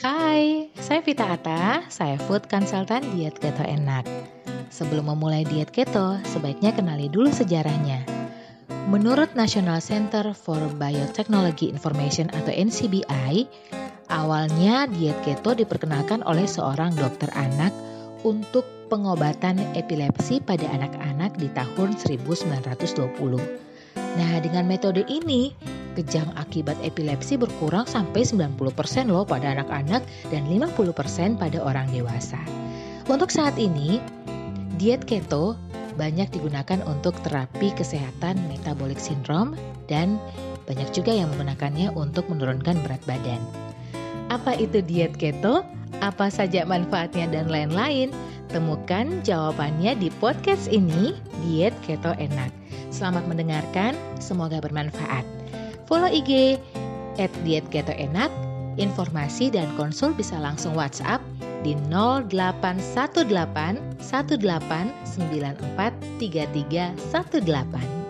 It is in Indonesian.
Hai, saya Vita Ata, saya food consultant diet keto enak. Sebelum memulai diet keto, sebaiknya kenali dulu sejarahnya. Menurut National Center for Biotechnology Information atau NCBI, awalnya diet keto diperkenalkan oleh seorang dokter anak untuk pengobatan epilepsi pada anak-anak di tahun 1920. Nah, dengan metode ini, kejang akibat epilepsi berkurang sampai 90% loh pada anak-anak dan 50% pada orang dewasa. Untuk saat ini, diet keto banyak digunakan untuk terapi kesehatan metabolic syndrome dan banyak juga yang menggunakannya untuk menurunkan berat badan. Apa itu diet keto? Apa saja manfaatnya dan lain-lain? Temukan jawabannya di podcast ini, Diet Keto Enak. Selamat mendengarkan, semoga bermanfaat. Follow IG at Diet Keto Enak. Informasi dan konsul bisa langsung WhatsApp di 0818 1894 3318.